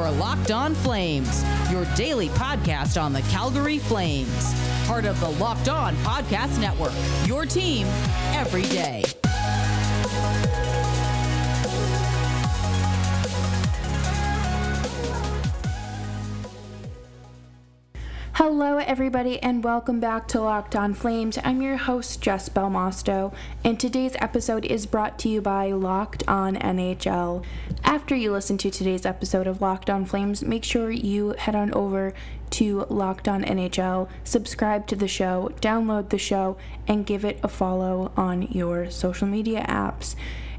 You're Locked On Flames, your daily podcast on the Calgary Flames. Part of the Locked On Podcast Network, your team every day. Hello, everybody, and welcome back to Locked On Flames. I'm your host, Jess Belmosto, and today's episode is brought to you by Locked On NHL. After you listen to today's episode of Locked On Flames, make sure you head on over to Locked On NHL, subscribe to the show, download the show, and give it a follow on your social media apps.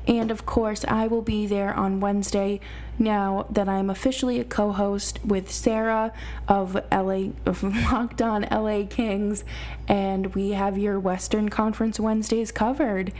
And of course, I will be there on Wednesday now that I'm officially a co host with Sarah of LA of Locked On LA Kings, and we have your Western Conference Wednesdays covered.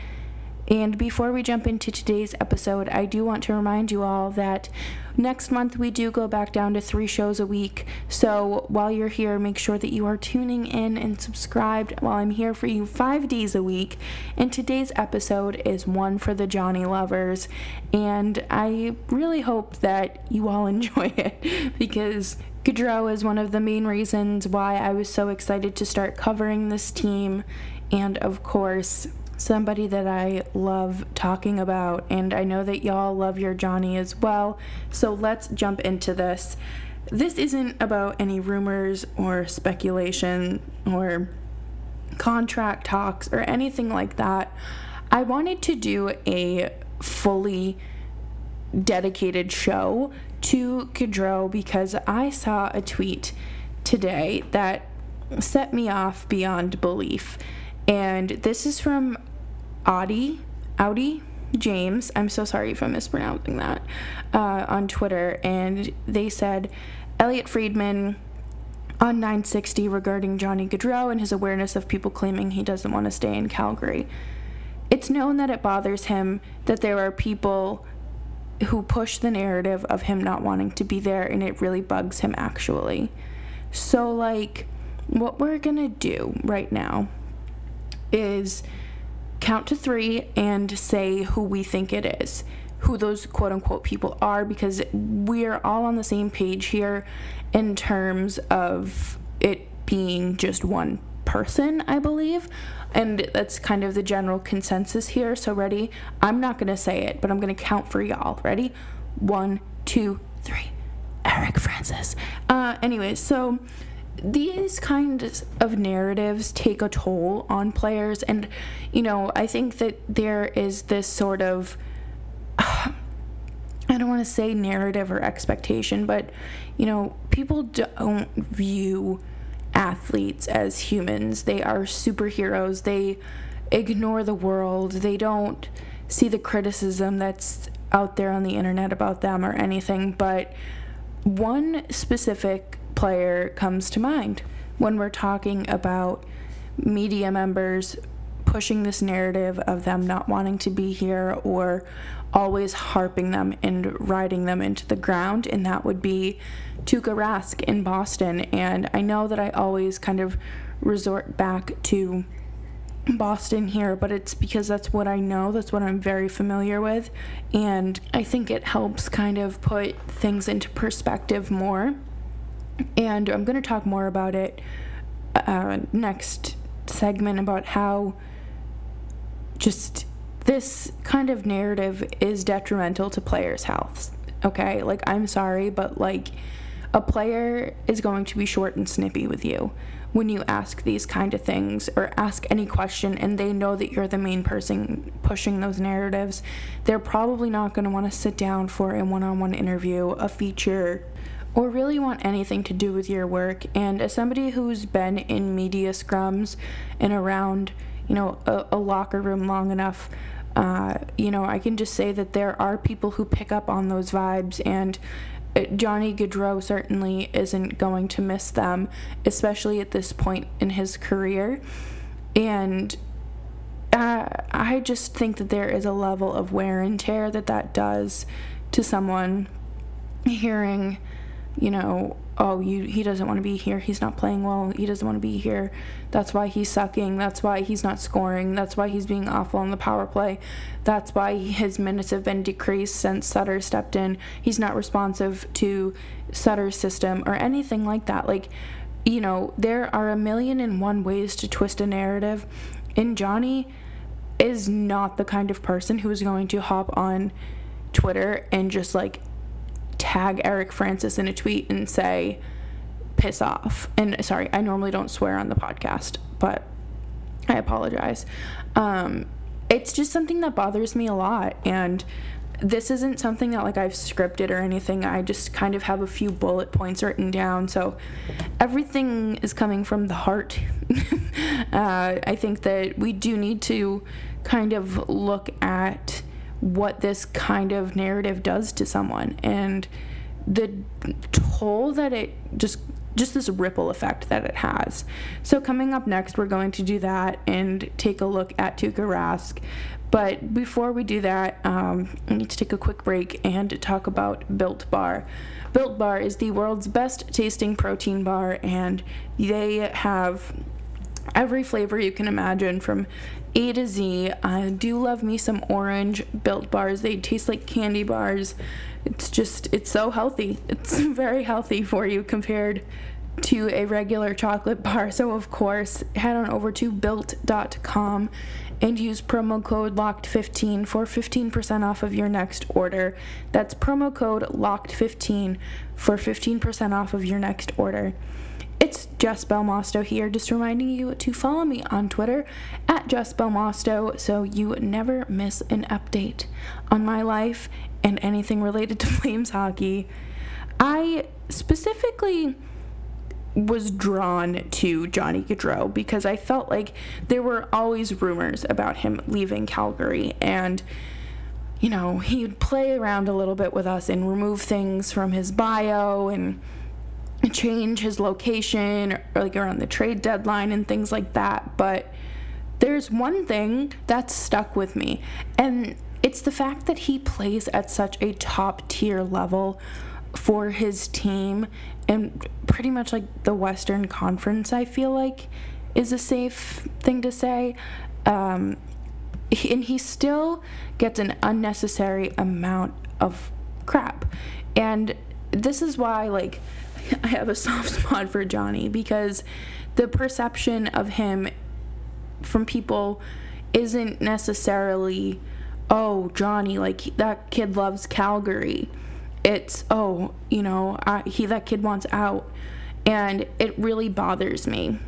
And before we jump into today's episode, I do want to remind you all that next month we do go back down to three shows a week. So while you're here, make sure that you are tuning in and subscribed while I'm here for you five days a week. And today's episode is one for the Johnny lovers. And I really hope that you all enjoy it because Gaudreau is one of the main reasons why I was so excited to start covering this team. And of course, somebody that I love talking about, and I know that y'all love your Johnny as well. So let's jump into this. This isn't about any rumors or speculation or contract talks or anything like that. I wanted to do a fully dedicated show to Gaudreau because I saw a tweet today that set me off beyond belief. And this is from Audie, Audi James. I'm so sorry if I'm mispronouncing that uh, on Twitter, and they said Elliotte Friedman on 960 regarding Johnny Gaudreau and his awareness of people claiming he doesn't want to stay in Calgary. It's known that it bothers him that there are people who push the narrative of him not wanting to be there, and it really bugs him actually. So, like, what we're gonna do right now is count to three and say who we think it is, who those quote unquote people are, because we're all on the same page here in terms of it being just one person, I believe. And that's kind of the general consensus here. So, ready? I'm not going to say it, but I'm going to count for y'all. Ready? One, two, three. Eric Francis. Uh, anyways, so these kinds of narratives take a toll on players. And you know i think that there is this sort of i don't want to say narrative or expectation but you know people don't view athletes as humans. They are superheroes. They ignore the world. They don't see the criticism that's out there on the internet about them or anything. But one specific player comes to mind. When we're talking about media members pushing this narrative of them not wanting to be here or always harping them and riding them into the ground, and that would be Tuukka Rask in Boston. And I know that I always kind of resort back to Boston here, but it's because that's what I know, that's what I'm very familiar with, and I think it helps kind of put things into perspective more and I'm going to talk more about it uh, next segment about how just this kind of narrative is detrimental to players' health. Okay, like I'm sorry, but like a player is going to be short and snippy with you when you ask these kind of things or ask any question and they know that you're the main person pushing those narratives. They're probably not going to want to sit down for a one on one interview, a feature, or really want anything to do with your work. And as somebody who's been in media scrums and around, you know, a, a locker room long enough, uh, you know, I can just say that there are people who pick up on those vibes, and uh, Johnny Gaudreau certainly isn't going to miss them, especially at this point in his career. And uh, I just think that there is a level of wear and tear that that does to someone hearing you know, oh, you he doesn't want to be here. He's not playing well. He doesn't want to be here. That's why he's sucking. That's why he's not scoring. That's why he's being awful on the power play. That's why his minutes have been decreased since Sutter stepped in. He's not responsive to Sutter's system or anything like that. Like, you know, there are a million and one ways to twist a narrative. And Johnny is not the kind of person who is going to hop on Twitter and just like tag Eric Francis in a tweet and say, piss off. And sorry, I normally don't swear on the podcast, but I apologize. Um, it's just something that bothers me a lot. And this isn't something that like I've scripted or anything. I just kind of have a few bullet points written down. So everything is coming from the heart. uh, I think that we do need to kind of look at what this kind of narrative does to someone and the toll that it just just this ripple effect that it has. So coming up next, we're going to do that and take a look at Tuukka Rask. But before we do that, um, I need to take a quick break and talk about Built Bar. Built Bar is the world's best tasting protein bar, and they have every flavor you can imagine from A to Z. I do love me some orange built bars. They taste like candy bars. It's just, it's so healthy. It's very healthy for you compared to a regular chocolate bar. So, of course, head on over to built.com and use promo code LOCKED15 for 15% off of your next order. That's promo code LOCKED15 for 15% off of your next order. It's Jess Belmosto here, just reminding you to follow me on Twitter at Jess Belmosto so you never miss an update on my life and anything related to Flames hockey. I specifically was drawn to Johnny Gaudreau because I felt like there were always rumors about him leaving Calgary and you know, he'd play around a little bit with us and remove things from his bio and change his location or like around the trade deadline and things like that. But there's one thing that's stuck with me, and it's the fact that he plays at such a top tier level for his team and pretty much like the Western Conference, I feel like is a safe thing to say. Um, and he still gets an unnecessary amount of crap. And this is why, like, I have a soft spot for Johnny because the perception of him from people isn't necessarily, oh, Johnny, like that kid loves Calgary. It's, oh, you know, I, he that kid wants out. And it really bothers me.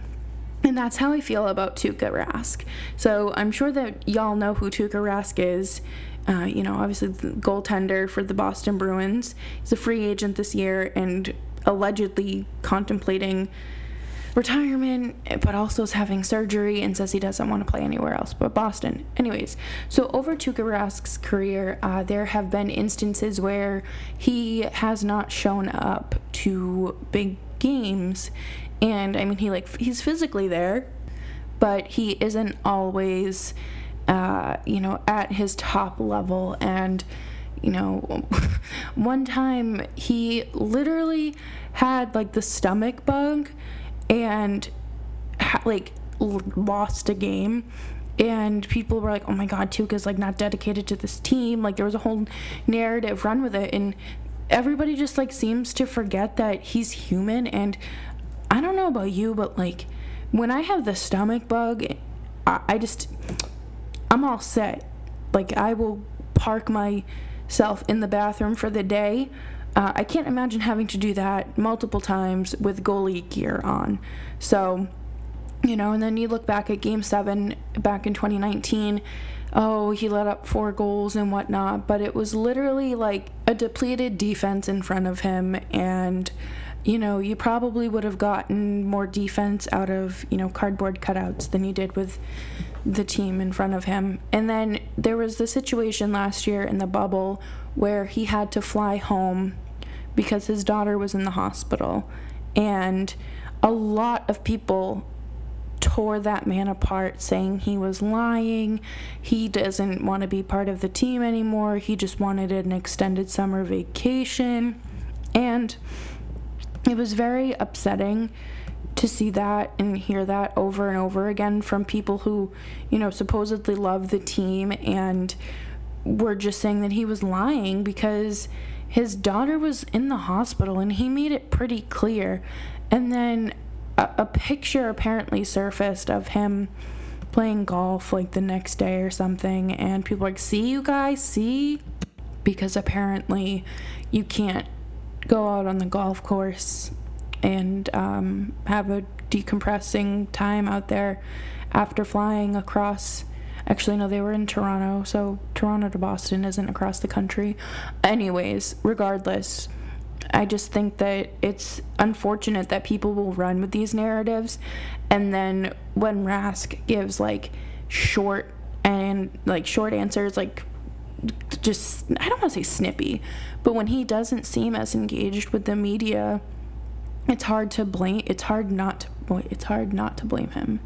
And that's how I feel about Tuukka Rask. So I'm sure that y'all know who Tuukka Rask is. Uh, you know, obviously the goaltender for the Boston Bruins. He's a free agent this year, and allegedly contemplating retirement, but also is having surgery and says he doesn't want to play anywhere else but Boston. Anyways, so over Tuukka Rask's career, uh, there have been instances where he has not shown up to big games, and I mean he like he's physically there, but he isn't always, uh, you know, at his top level and you know, one time he literally had like the stomach bug and like lost a game and people were like, "Oh my God, Tuukka's like not dedicated to this team." Like there was a whole narrative run with it, and everybody just like seems to forget that he's human. And I don't know about you, but like when I have the stomach bug, I, I just I'm all set. Like I will park my self in the bathroom for the day. Uh, I can't imagine having to do that multiple times with goalie gear on. So, you know, and then you look back at game seven back in 2019. Oh, he let up four goals and whatnot, but it was literally like a depleted defense in front of him. And, you know, you probably would have gotten more defense out of, you know, cardboard cutouts than you did with the team in front of him. And then there was the situation last year in the bubble where he had to fly home because his daughter was in the hospital. And a lot of people tore that man apart, saying he was lying. He doesn't want to be part of the team anymore. He just wanted an extended summer vacation. And it was very upsetting to see that and hear that over and over again from people who, you know, supposedly love the team and were just saying that he was lying because his daughter was in the hospital and he made it pretty clear. And then a, a picture apparently surfaced of him playing golf like the next day or something and people like see you guys see because apparently you can't go out on the golf course and um, have a decompressing time out there after flying across. Actually, no, they were in Toronto, so Toronto to Boston isn't across the country. Anyways, regardless, I just think that it's unfortunate that people will run with these narratives, and then when Rask gives like short and like short answers, like just I don't want to say snippy, but when he doesn't seem as engaged with the media it's hard to blame it's hard not to boy it's hard not to blame him.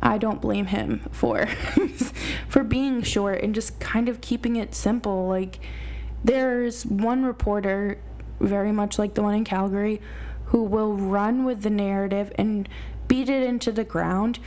I don't blame him for for being short and just kind of keeping it simple like there's one reporter very much like the one in calgary who will run with the narrative and beat it into the ground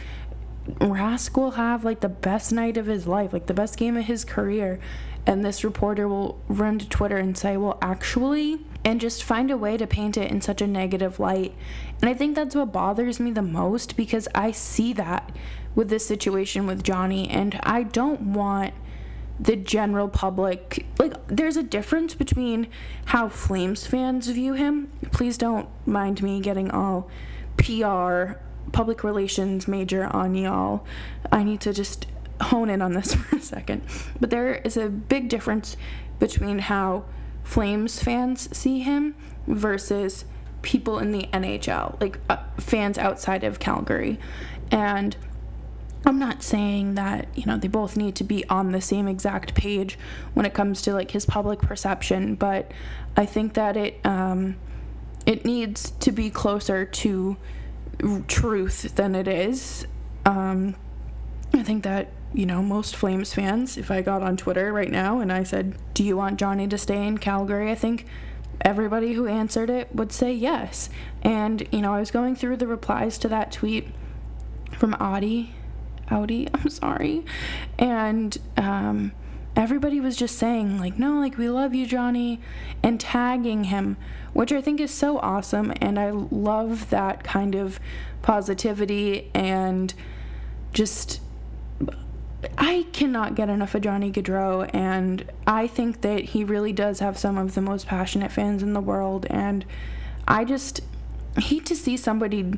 rask will have like the best night of his life like the best game of his career and this reporter will run to twitter and say well actually and just find a way to paint it in such a negative light. And I think that's what bothers me the most because I see that with this situation with Johnny, and I don't want the general public like there's a difference between how Flames fans view him. Please don't mind me getting all PR public relations major on y'all. I need to just hone in on this for a second. But there is a big difference between how Flames fans see him versus people in the NHL, like uh, fans outside of Calgary. And I'm not saying that, you know, they both need to be on the same exact page when it comes to like his public perception, but I think that it um it needs to be closer to truth than it is. Um I think that you know, most Flames fans, if I got on Twitter right now and I said, Do you want Johnny to stay in Calgary? I think everybody who answered it would say yes. And, you know, I was going through the replies to that tweet from Audie. Audi, I'm sorry. And um, everybody was just saying, like, no, like, we love you, Johnny, and tagging him, which I think is so awesome. And I love that kind of positivity and just I cannot get enough of Johnny Gaudreau, and I think that he really does have some of the most passionate fans in the world. And I just hate to see somebody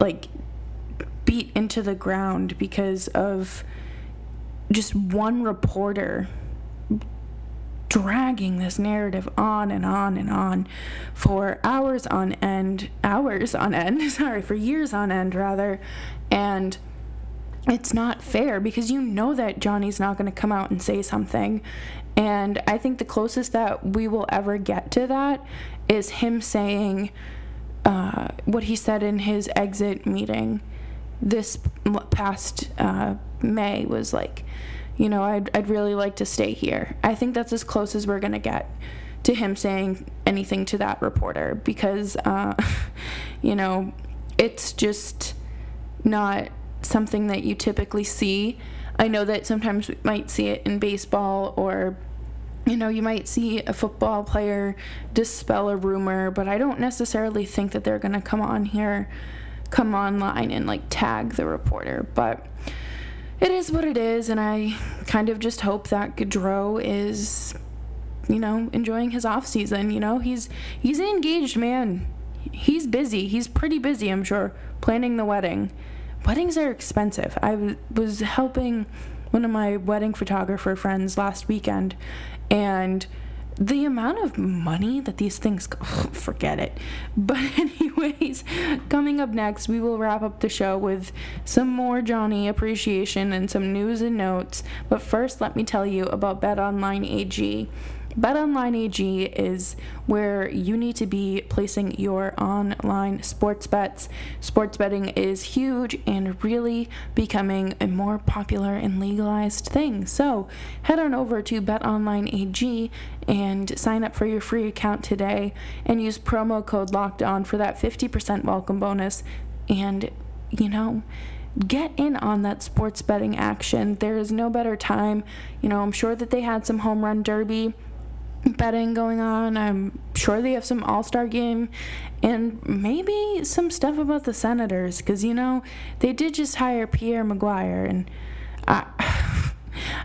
like beat into the ground because of just one reporter dragging this narrative on and on and on for hours on end, hours on end, sorry, for years on end, rather. And it's not fair because you know that Johnny's not going to come out and say something. And I think the closest that we will ever get to that is him saying uh, what he said in his exit meeting this past uh, May was like, you know, I'd, I'd really like to stay here. I think that's as close as we're going to get to him saying anything to that reporter because, uh, you know, it's just not something that you typically see. I know that sometimes we might see it in baseball or you know, you might see a football player dispel a rumor, but I don't necessarily think that they're going to come on here, come online and like tag the reporter. But it is what it is, and I kind of just hope that Gaudreau is, you know, enjoying his off season. You know, he's he's an engaged man. He's busy. He's pretty busy, I'm sure, planning the wedding weddings are expensive. I was helping one of my wedding photographer friends last weekend, and the amount of money that these things forget it. But anyways coming up next we will wrap up the show with some more johnny appreciation and some news and notes. But first let me tell you about bet online ag BetOnline AG is where you need to be placing your online sports bets. Sports betting is huge and really becoming a more popular and legalized thing. So head on over to BetOnline AG and sign up for your free account today and use promo code Locked On for that 50% welcome bonus. And, you know, get in on that sports betting action. There is no better time. You know, I'm sure that they had some home run derby betting going on. I'm sure they have some All Star game and maybe some stuff about the Senators because, you know, they did just hire Pierre McGuire and I.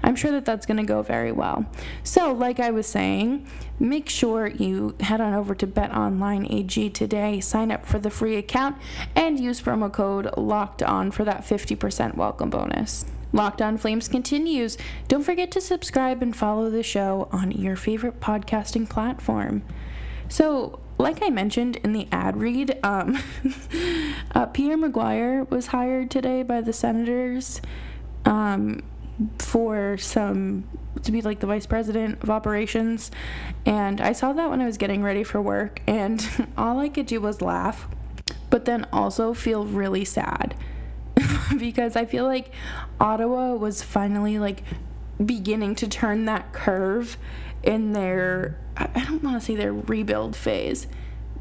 I'm sure that that's going to go very well. So, like I was saying, make sure you head on over to BetOnline AG today, sign up for the free account, and use promo code LOCKED ON for that 50% welcome bonus. Locked On Flames continues. Don't forget to subscribe and follow the show on your favorite podcasting platform. So, like I mentioned in the ad read, um, uh, Pierre McGuire was hired today by the Senators um, for some to be like the vice president of operations, and I saw that when I was getting ready for work, and all I could do was laugh, but then also feel really sad because I feel like Ottawa was finally like beginning to turn that curve in their I don't want to say their rebuild phase,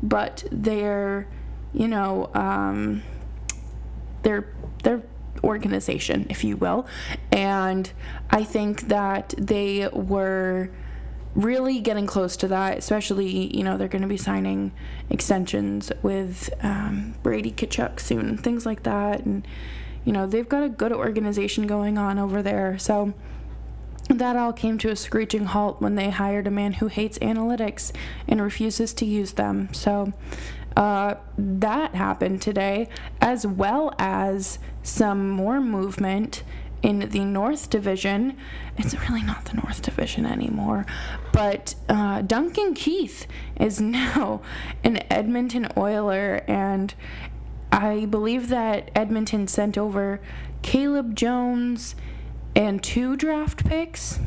but their you know um, their their organization, if you will, and I think that they were really getting close to that, especially, you know, they're going to be signing extensions with um, Brady Tkachuk soon, things like that. And, you know, they've got a good organization going on over there. So that all came to a screeching halt when they hired a man who hates analytics and refuses to use them. So uh, that happened today, as well as some more movement in the North Division. It's really not the North Division anymore, but uh, Duncan Keith is now an Edmonton Oiler, and I believe that Edmonton sent over Caleb Jones and two draft picks.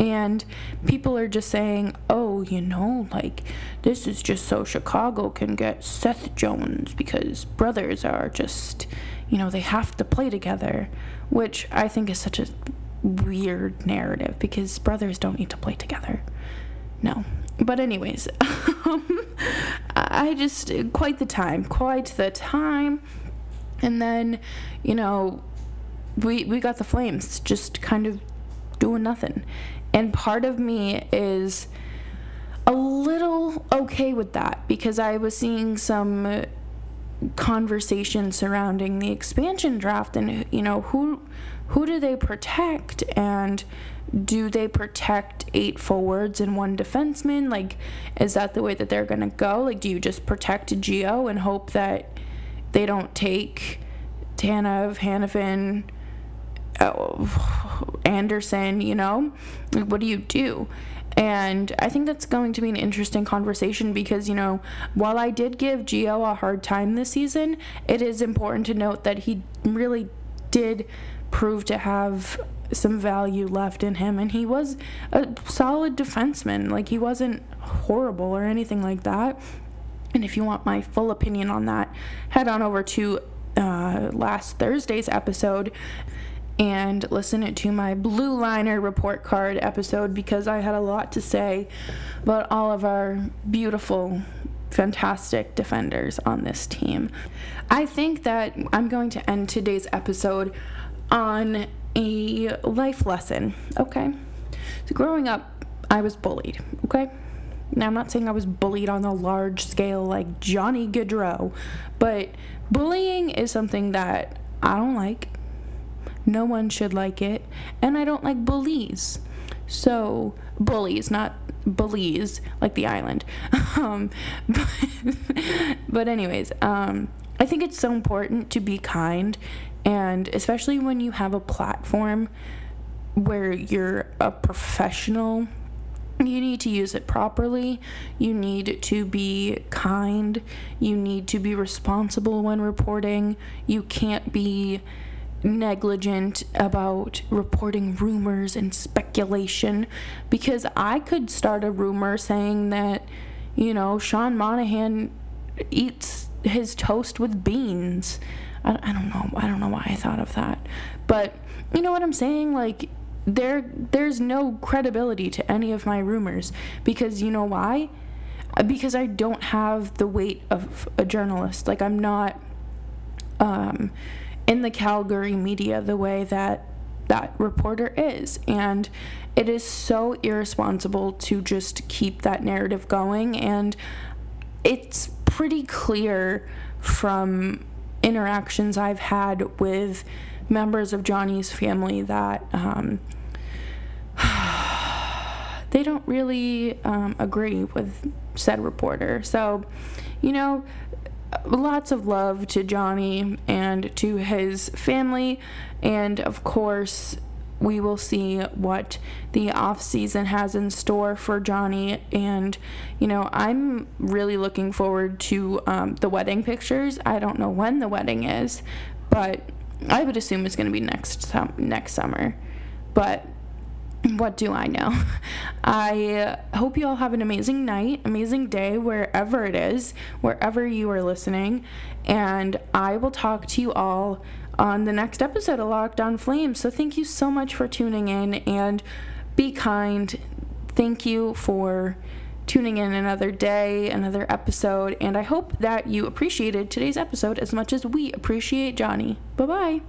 And people are just saying, oh, you know, like, this is just so Chicago can get Seth Jones because brothers are just, you know, they have to play together, which I think is such a weird narrative because brothers don't need to play together. No. But, anyways, um, I just, quite the time, quite the time. And then, you know, we, we got the flames just kind of doing nothing. And part of me is a little okay with that because I was seeing some conversation surrounding the expansion draft and you know who who do they protect and do they protect eight forwards and one defenseman? Like, is that the way that they're going to go? Like, do you just protect Gio and hope that they don't take Tanev, Hanifin, oh, uh, Andersson, you know? Like, what do you do? And I think that's going to be an interesting conversation because, you know, while I did give Gio a hard time this season, it is important to note that he really did prove to have some value left in him. And he was a solid defenseman. Like he wasn't horrible or anything like that. And if you want my full opinion on that head on over to uh, last thursday's episode and listen to my blue liner report card episode because i had a lot to say about all of our beautiful fantastic defenders on this team i think that i'm going to end today's episode on a life lesson, okay? So, growing up, I was bullied, okay? Now, I'm not saying I was bullied on a large scale like Johnny Gaudreau, but bullying is something that I don't like. No one should like it, and I don't like bullies. So, bullies, not bullies like the island. um, but, but, anyways, um, I think it's so important to be kind and especially when you have a platform where you're a professional, you need to use it properly. You need to be kind. You need to be responsible when reporting. You can't be negligent about reporting rumors and speculation because I could start a rumor saying that, you know, Sean Monahan eats his toast with beans. I, I don't know. I don't know why I thought of that. But you know what I'm saying? Like, there there's no credibility to any of my rumors because you know why? Because I don't have the weight of a journalist. Like I'm not um, in the Calgary media the way that that reporter is. And it is so irresponsible to just keep that narrative going. And it's pretty clear from interactions I've had with members of Johnny's family that um, they don't really um, agree with said reporter. So, you know, lots of love to Johnny and to his family, and of course, we will see what the off season has in store for Johnny. And you know, I'm really looking forward to um, the wedding pictures. I don't know when the wedding is, but I would assume it's going to be next next summer. But what do I know? I hope you all have an amazing night, amazing day, wherever it is, wherever you are listening. And I will talk to you all on the next episode of Locked On Flames. So thank you so much for tuning in and be kind. Thank you for tuning in another day, another episode. And I hope that you appreciated today's episode as much as we appreciate Johnny. Bye bye.